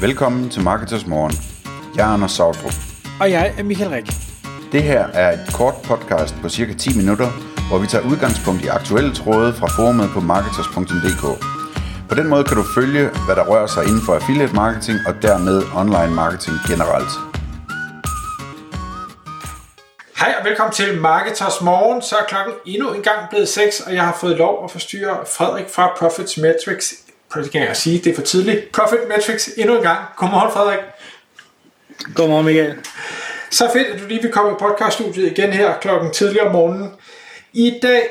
Velkommen til Marketers Morgen. Jeg er Anders Sautrup. Og jeg er Michael Rik. Det her er et kort podcast på cirka 10 minutter, hvor vi tager udgangspunkt i aktuelle tråde fra forumet på marketers.dk. På den måde kan du følge, hvad der rører sig inden for affiliate marketing og dermed online marketing generelt. Hej og velkommen til Marketers Morgen. Så er klokken endnu en gang blevet 6, og jeg har fået lov at forstyrre Frederik fra Profits Metrics. Kan jeg sige, det er for tidligt. Profit Metrics endnu en gang. Godmorgen Frederik. Godmorgen Michael. Så fedt, at du lige vil komme i podcaststudiet igen her klokken tidligere om morgenen. I dag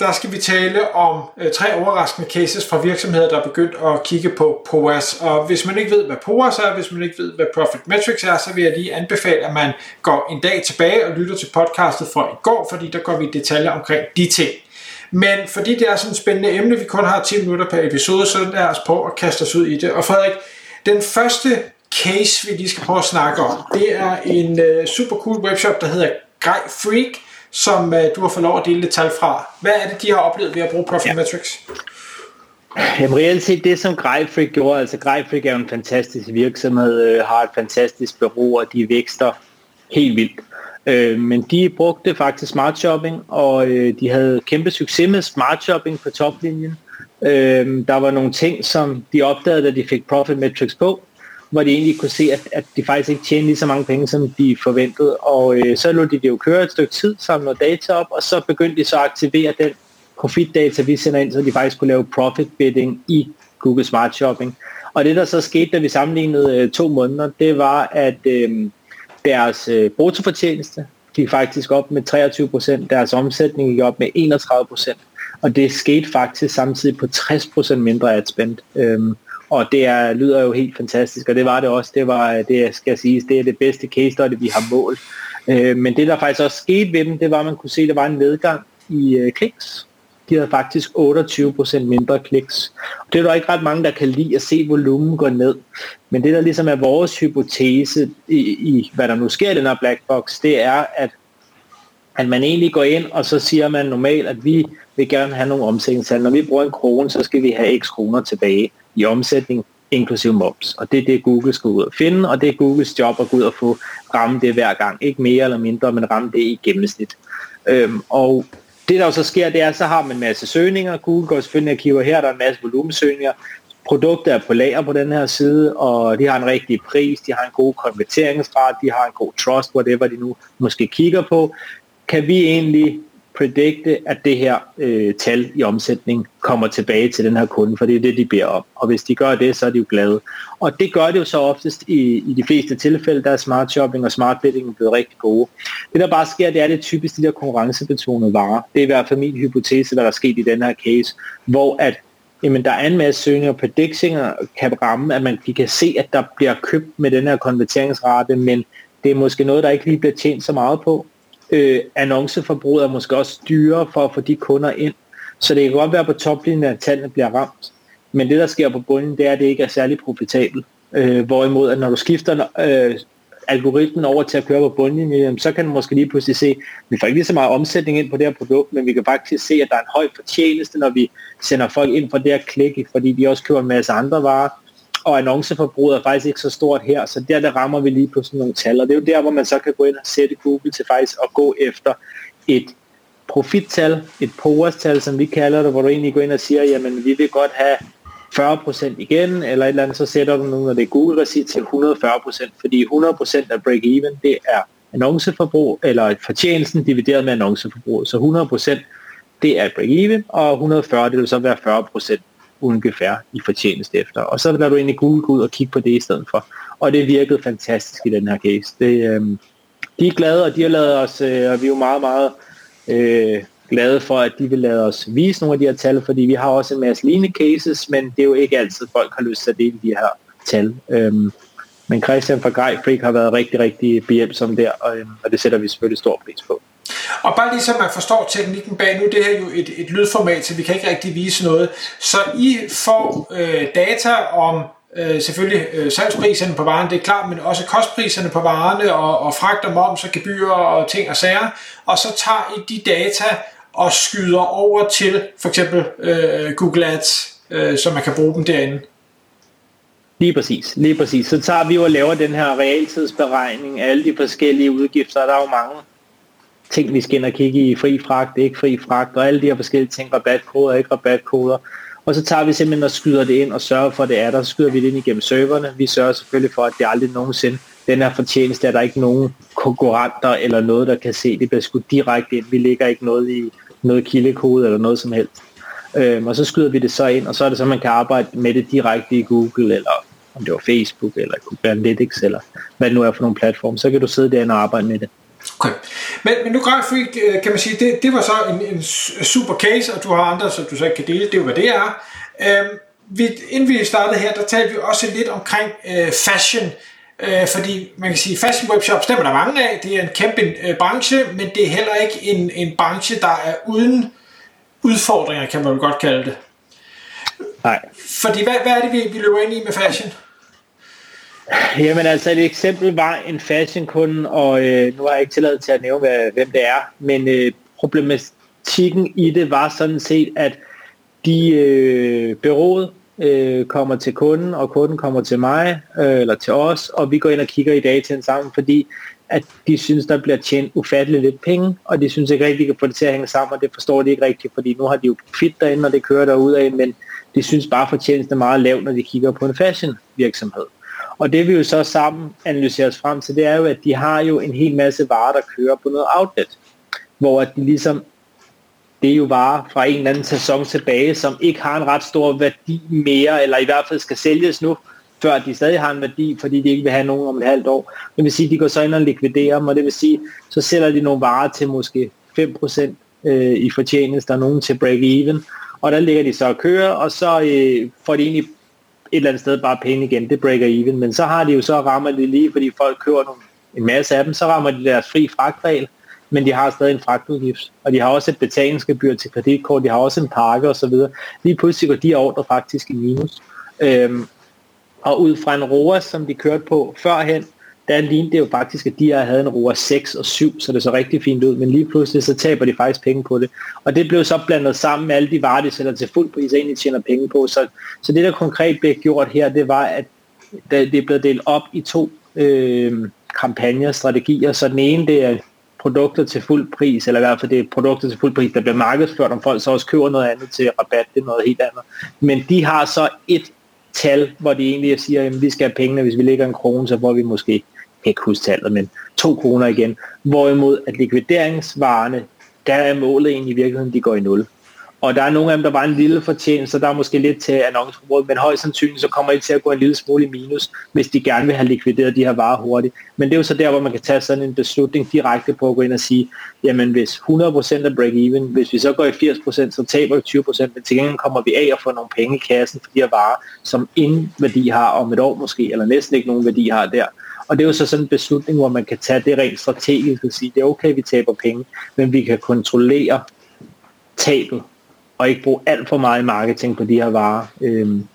der skal vi tale om øh, tre overraskende cases fra virksomheder, der er begyndt at kigge på POAS. Og hvis man ikke ved, hvad POAS er, hvis man ikke ved, hvad Profit Metrics er, så vil jeg lige anbefale, at man går en dag tilbage og lytter til podcastet fra i går, fordi der går vi i detaljer omkring de ting. Men fordi det er sådan et spændende emne, vi kun har 10 minutter per episode, så lad os prøve at kaste os ud i det. Og Frederik, den første case, vi lige skal prøve at snakke om, det er en uh, super cool webshop, der hedder Grej Freak, som uh, du har fået lov at dele lidt tal fra. Hvad er det, de har oplevet ved at bruge Profit ja. Metrics? Jamen reelt set det, som Greifrig gjorde, altså Greifrig er jo en fantastisk virksomhed, øh, har et fantastisk bureau, og de vækster helt vildt. Øh, men de brugte faktisk smart shopping, og øh, de havde kæmpe succes med smart shopping på toplinjen. Øh, der var nogle ting, som de opdagede, da de fik Profit Metrics på, hvor de egentlig kunne se, at, at de faktisk ikke tjente lige så mange penge, som de forventede. Og øh, så lå de det jo køre et stykke tid, samle data op, og så begyndte de så at aktivere den profitdata, vi sender ind, så de faktisk kunne lave profit bidding i Google Smart Shopping. Og det, der så skete, da vi sammenlignede øh, to måneder, det var, at øh, deres øh, bruttofortjeneste gik faktisk op med 23 procent, deres omsætning gik op med 31 procent, og det skete faktisk samtidig på 60 procent mindre ad spændt. Øhm, og det er, lyder jo helt fantastisk, og det var det også. Det var, øh, det skal jeg sige, det er det bedste case study, vi har målt. Øh, men det, der faktisk også skete ved dem, det var, at man kunne se, at der var en nedgang i øh, kliks. De havde faktisk 28% mindre kliks. Og det er der ikke ret mange, der kan lide at se volumen gå ned. Men det, der ligesom er vores hypotese i, i hvad der nu sker i den her black box, det er, at, at man egentlig går ind, og så siger man normalt, at vi vil gerne have nogle omsætningstal. Når vi bruger en krone, så skal vi have x kroner tilbage i omsætning, inklusive moms. Og det er det, Google skal ud og finde, og det er Googles job at gå ud og få ramme det hver gang. Ikke mere eller mindre, men ramme det i gennemsnit. Øhm, og det der jo så sker, det er, så har man en masse søgninger. Google går selvfølgelig og kigger her, der er en masse volumesøgninger. Produkter er på lager på den her side, og de har en rigtig pris, de har en god konverteringsgrad, de har en god trust, whatever de nu måske kigger på. Kan vi egentlig predikte, at det her øh, tal i omsætning kommer tilbage til den her kunde, for det er det, de beder om. Og hvis de gør det, så er de jo glade. Og det gør det jo så oftest i, i de fleste tilfælde, der er smart shopping og smart bidding blevet rigtig gode. Det der bare sker, det er det typisk de der konkurrencebetonede varer. Det er i hvert fald min hypotese, hvad der er sket i den her case, hvor at jamen, der er en masse søgninger og predictioner kan ramme, at man de kan se, at der bliver købt med den her konverteringsrate, men det er måske noget, der ikke lige bliver tjent så meget på øh, annonceforbruget er måske også dyrere for at få de kunder ind. Så det kan godt være på toplinjen, at tallene bliver ramt. Men det, der sker på bunden, det er, at det ikke er særlig profitabelt. Øh, hvorimod, at når du skifter øh, algoritmen over til at køre på bundlinjen, så kan du måske lige pludselig se, at vi får ikke lige så meget omsætning ind på det her produkt, men vi kan faktisk se, at der er en høj fortjeneste, når vi sender folk ind for det her klik, fordi de også køber en masse andre varer og annonceforbruget er faktisk ikke så stort her, så der, der rammer vi lige på sådan nogle tal, og det er jo der, hvor man så kan gå ind og sætte Google til faktisk at gå efter et profittal, et POAS-tal, som vi kalder det, hvor du egentlig går ind og siger, jamen vi vil godt have 40% igen, eller et eller andet, så sætter du nu, når det er google regi til 140%, fordi 100% af break-even, det er annonceforbrug, eller fortjenesten divideret med annonceforbrug. Så 100% det er break-even, og 140 det vil så være 40% ungefær i fortjeneste efter. Og så lader du egentlig Google gå ud og kigge på det i stedet for. Og det virkede fantastisk i den her case. Det, øh, de er glade, og de har lavet os, øh, og vi er jo meget, meget øh, glade for, at de vil lade os vise nogle af de her tal, fordi vi har også en masse lignende cases, men det er jo ikke altid, folk har lyst til at dele de her tal. Øhm, men Christian fra Grej Freak har været rigtig, rigtig behjælpsom der, og, øhm, og det sætter vi selvfølgelig stor pris på. Og bare lige så man forstår teknikken bag, nu det her er jo et, et lydformat, så vi kan ikke rigtig vise noget. Så I får øh, data om øh, selvfølgelig øh, salgspriserne på varen, det er klart, men også kostpriserne på varerne og, og fragt og moms og gebyrer og ting og sager. Og så tager I de data og skyder over til for eksempel øh, Google Ads, øh, så man kan bruge dem derinde. Lige præcis, lige præcis. Så tager vi jo og laver den her realtidsberegning af alle de forskellige udgifter. Der er jo mange ting, vi skal ind og kigge i. Fri fragt, ikke fri fragt, og alle de her forskellige ting, rabatkoder, ikke rabatkoder. Og så tager vi simpelthen og skyder det ind og sørger for, at det er der. Så skyder vi det ind igennem serverne. Vi sørger selvfølgelig for, at det aldrig nogensinde den her fortjeneste, at der ikke nogen konkurrenter eller noget, der kan se. Det bliver skudt direkte ind. Vi lægger ikke noget i noget kildekode eller noget som helst. Øhm, og så skyder vi det så ind, og så er det så, at man kan arbejde med det direkte i Google, eller om det var Facebook, eller Google Analytics, eller hvad det nu er for nogle platforme. Så kan du sidde derinde og arbejde med det. Okay. Men, men nu Grafik, øh, kan man sige, det, det var så en, en super case, og du har andre, som du så ikke kan dele, det er jo, hvad det er. Øhm, vi, inden vi startede her, der talte vi også lidt omkring øh, fashion, øh, fordi man kan sige, fashion webshops, dem er der mange af, det er en kæmpe øh, branche, men det er heller ikke en, en branche, der er uden udfordringer, kan man jo godt kalde det. Nej. Fordi hvad, hvad er det, vi, vi løber ind i med fashion? Jamen altså et eksempel var en fashionkunde, og øh, nu har jeg ikke tilladt til at nævne, hvad, hvem det er, men øh, problematikken i det var sådan set, at de øh, byrådet øh, kommer til kunden, og kunden kommer til mig, øh, eller til os, og vi går ind og kigger i dataen sammen, fordi at de synes, der bliver tjent ufatteligt lidt penge, og de synes ikke rigtig, de kan få det til at hænge sammen, og det forstår de ikke rigtigt, fordi nu har de jo profit derinde, og det kører derud af, men de synes bare, fortjenesten er meget lav, når de kigger på en fashion virksomhed. Og det vi jo så sammen analyserer os frem til, det er jo, at de har jo en hel masse varer, der kører på noget outlet, hvor de ligesom, det er jo varer fra en eller anden sæson tilbage, som ikke har en ret stor værdi mere, eller i hvert fald skal sælges nu, før de stadig har en værdi, fordi de ikke vil have nogen om et halvt år. Det vil sige, at de går så ind og likviderer dem, og det vil sige, så sælger de nogle varer til måske 5% øh, i fortjeneste, og nogen til break-even, og der ligger de så og kører, og så øh, får de egentlig et eller andet sted bare penge igen, det breaker even, men så har de jo så rammer det lige, fordi folk kører nogle, en masse af dem, så rammer de deres fri fragtregel, men de har stadig en fragtudgift, og de har også et betalingsgebyr til kreditkort, de har også en pakke osv. Lige pludselig går de ordre faktisk i minus. Øhm, og ud fra en ROAS, som de kørte på førhen, der lignede det jo faktisk, at de her havde en ROAS 6 og 7, så det så rigtig fint ud, men lige pludselig så taber de faktisk penge på det. Og det blev så blandet sammen med alle de varer, de sælger til fuld pris, og egentlig tjener penge på. Så, så det, der konkret blev gjort her, det var, at det er blevet delt op i to øh, kampagner, strategier. Så den ene, det er produkter til fuld pris, eller i hvert fald det er produkter til fuld pris, der bliver markedsført, om folk så også køber noget andet til rabat, det er noget helt andet. Men de har så et tal, hvor de egentlig siger, at vi skal have pengene, hvis vi lægger en krone, så får vi måske ikke huske tallet, men 2 kroner igen. Hvorimod at likvideringsvarerne, der er målet egentlig i virkeligheden, de går i nul. Og der er nogle af dem, der var en lille fortjeneste, så der er måske lidt til annonceforbruget, men højst sandsynligt, så kommer de til at gå en lille smule i minus, hvis de gerne vil have likvideret de her varer hurtigt. Men det er jo så der, hvor man kan tage sådan en beslutning direkte på at gå ind og sige, jamen hvis 100% er break-even, hvis vi så går i 80%, så taber vi 20%, men til gengæld kommer vi af og får nogle penge i kassen for de her varer, som ingen værdi har om et år måske, eller næsten ikke nogen værdi har der. Og det er jo så sådan en beslutning, hvor man kan tage det rent strategisk og sige, det er okay, vi taber penge, men vi kan kontrollere tabet, og ikke bruge alt for meget marketing på de her varer. Øhm,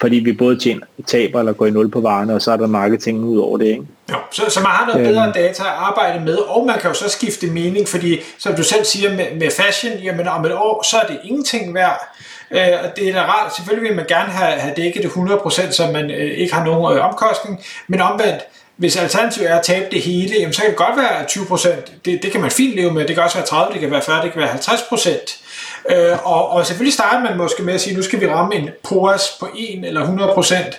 fordi vi både tjener, taber eller går i nul på varerne, og så er der marketing ud over det. Ikke? Jo, så, så man har noget bedre øhm. data at arbejde med, og man kan jo så skifte mening, fordi som du selv siger med, med fashion, jamen om et år, så er det ingenting værd. Øh, det er da rart, selvfølgelig vil man gerne have, have dækket det 100%, så man øh, ikke har nogen øh, omkostning, men omvendt, hvis alternativet er at tabe det hele, jamen, så kan det godt være 20%. Det, det kan man fint leve med. Det kan også være 30, det kan være 40, det kan være 50%. Øh, og, og selvfølgelig starter man måske med at sige, nu skal vi ramme en POAS på 1 eller 100%.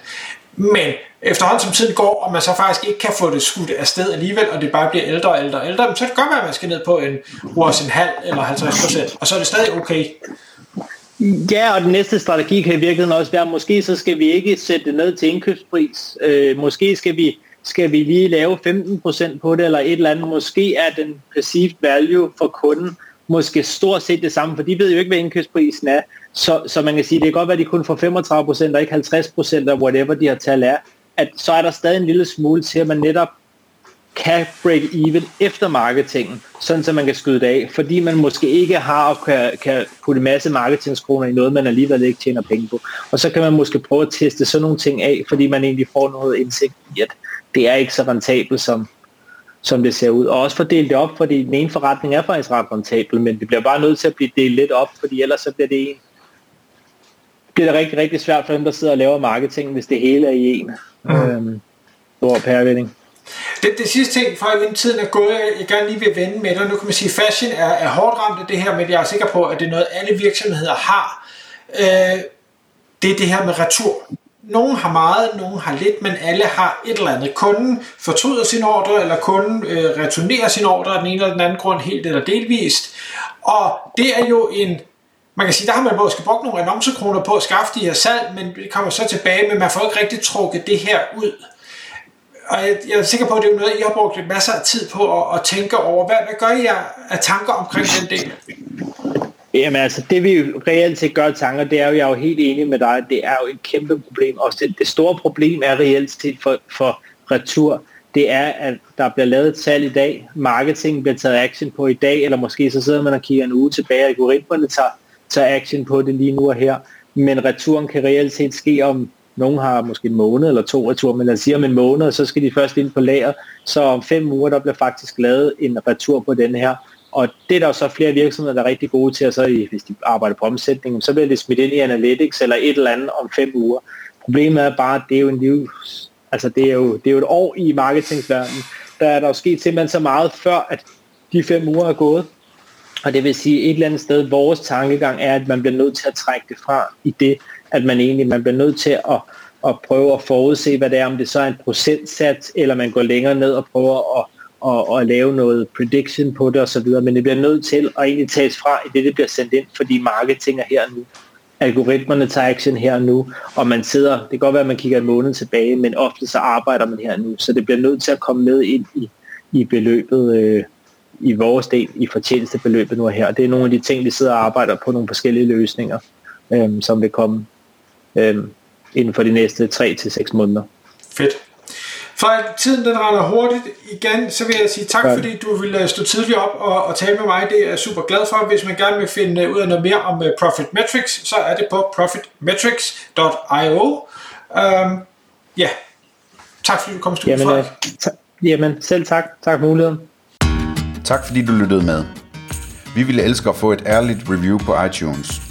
Men efterhånden som tiden går, og man så faktisk ikke kan få det skudt afsted alligevel, og det bare bliver ældre og ældre og ældre, så kan det godt være, at man skal ned på en ROAS en halv eller 50%, og så er det stadig okay. Ja, og den næste strategi kan i virkeligheden også være, måske så skal vi ikke sætte det ned til indkøbspris. Øh, måske skal vi skal vi lige lave 15% på det, eller et eller andet. Måske er den perceived value for kunden måske stort set det samme, for de ved jo ikke, hvad indkøbsprisen er. Så, så man kan sige, det kan godt være, at de kun får 35% og ikke 50% af whatever de har tal er. At så er der stadig en lille smule til, at man netop kan break even efter marketingen, sådan så man kan skyde det af, fordi man måske ikke har og kan, kan putte en masse marketingskroner i noget, man alligevel ikke tjener penge på. Og så kan man måske prøve at teste sådan nogle ting af, fordi man egentlig får noget indsigt i, at det er ikke så rentabelt, som, som det ser ud. Og også fordele det op, fordi den ene forretning er faktisk ret rentabel, men det bliver bare nødt til at blive delt lidt op, fordi ellers så bliver det en bliver det rigtig, rigtig svært for dem, der sidder og laver marketing, hvis det hele er i en. Mm. Øhm, stor. Det, det sidste ting, for at tiden er gået, jeg gerne lige vil vende med dig. Nu kan man sige, at fashion er, er hårdt ramt af det her, men jeg er sikker på, at det er noget, alle virksomheder har. Øh, det er det her med retur. Nogle har meget, nogle har lidt, men alle har et eller andet. Kunden fortryder sin ordre, eller kunden øh, returnerer sin ordre af den ene eller den anden grund, helt eller delvist. Og det er jo en man kan sige, der har man måske brugt nogle annoncekroner på at skaffe de her salg, men det kommer så tilbage, men man får ikke rigtig trukket det her ud. Og jeg, jeg er sikker på, at det er noget, I har brugt masser af tid på at, at tænke over. Hvad, hvad gør I af tanker omkring den del? Jamen altså, det vi reelt set gør tanker, det er jo, jeg er jo helt enig med dig, det er jo et kæmpe problem. Og det, det store problem er reelt set for, for retur, det er, at der bliver lavet et salg i dag, marketing bliver taget action på i dag, eller måske så sidder man og kigger en uge tilbage, og algoritmerne tager, tager action på det lige nu og her. Men returen kan reelt set ske om, nogen har måske en måned eller to retur, men lad os sige om en måned, så skal de først ind på lager. Så om fem uger, der bliver faktisk lavet en retur på den her. Og det er der så flere virksomheder, der er rigtig gode til, at så hvis de arbejder på omsætningen, så bliver det smidt ind i Analytics eller et eller andet om fem uger. Problemet er bare, at det er jo en livs, altså det er jo, det er jo et år i marketingsverdenen. Der er der jo sket simpelthen så meget før, at de fem uger er gået. Og det vil sige, et eller andet sted, vores tankegang er, at man bliver nødt til at trække det fra i det, at man egentlig man bliver nødt til at, at prøve at forudse, hvad det er, om det så er en procentsats, eller man går længere ned og prøver at, og, og lave noget prediction på det osv., men det bliver nødt til at egentlig tages fra i det, det bliver sendt ind, fordi marketing er her nu. Algoritmerne tager action her nu, og man sidder, det kan godt være, at man kigger en måned tilbage, men ofte så arbejder man her nu, så det bliver nødt til at komme med ind i, i beløbet, øh, i vores del, i fortjenestebeløbet nu og her. Det er nogle af de ting, vi sidder og arbejder på nogle forskellige løsninger, øh, som vil komme øh, inden for de næste 3 til måneder. Fedt. For tiden den render hurtigt igen, så vil jeg sige tak, ja. fordi du ville stå tidligt op og, og tale med mig. Det er jeg super glad for. Hvis man gerne vil finde ud af noget mere om uh, Profit Metrics, så er det på profitmetrics.io. Um, ja, tak fordi du kom til jamen, uh, jamen, selv tak. Tak for muligheden. Tak fordi du lyttede med. Vi ville elske at få et ærligt review på iTunes.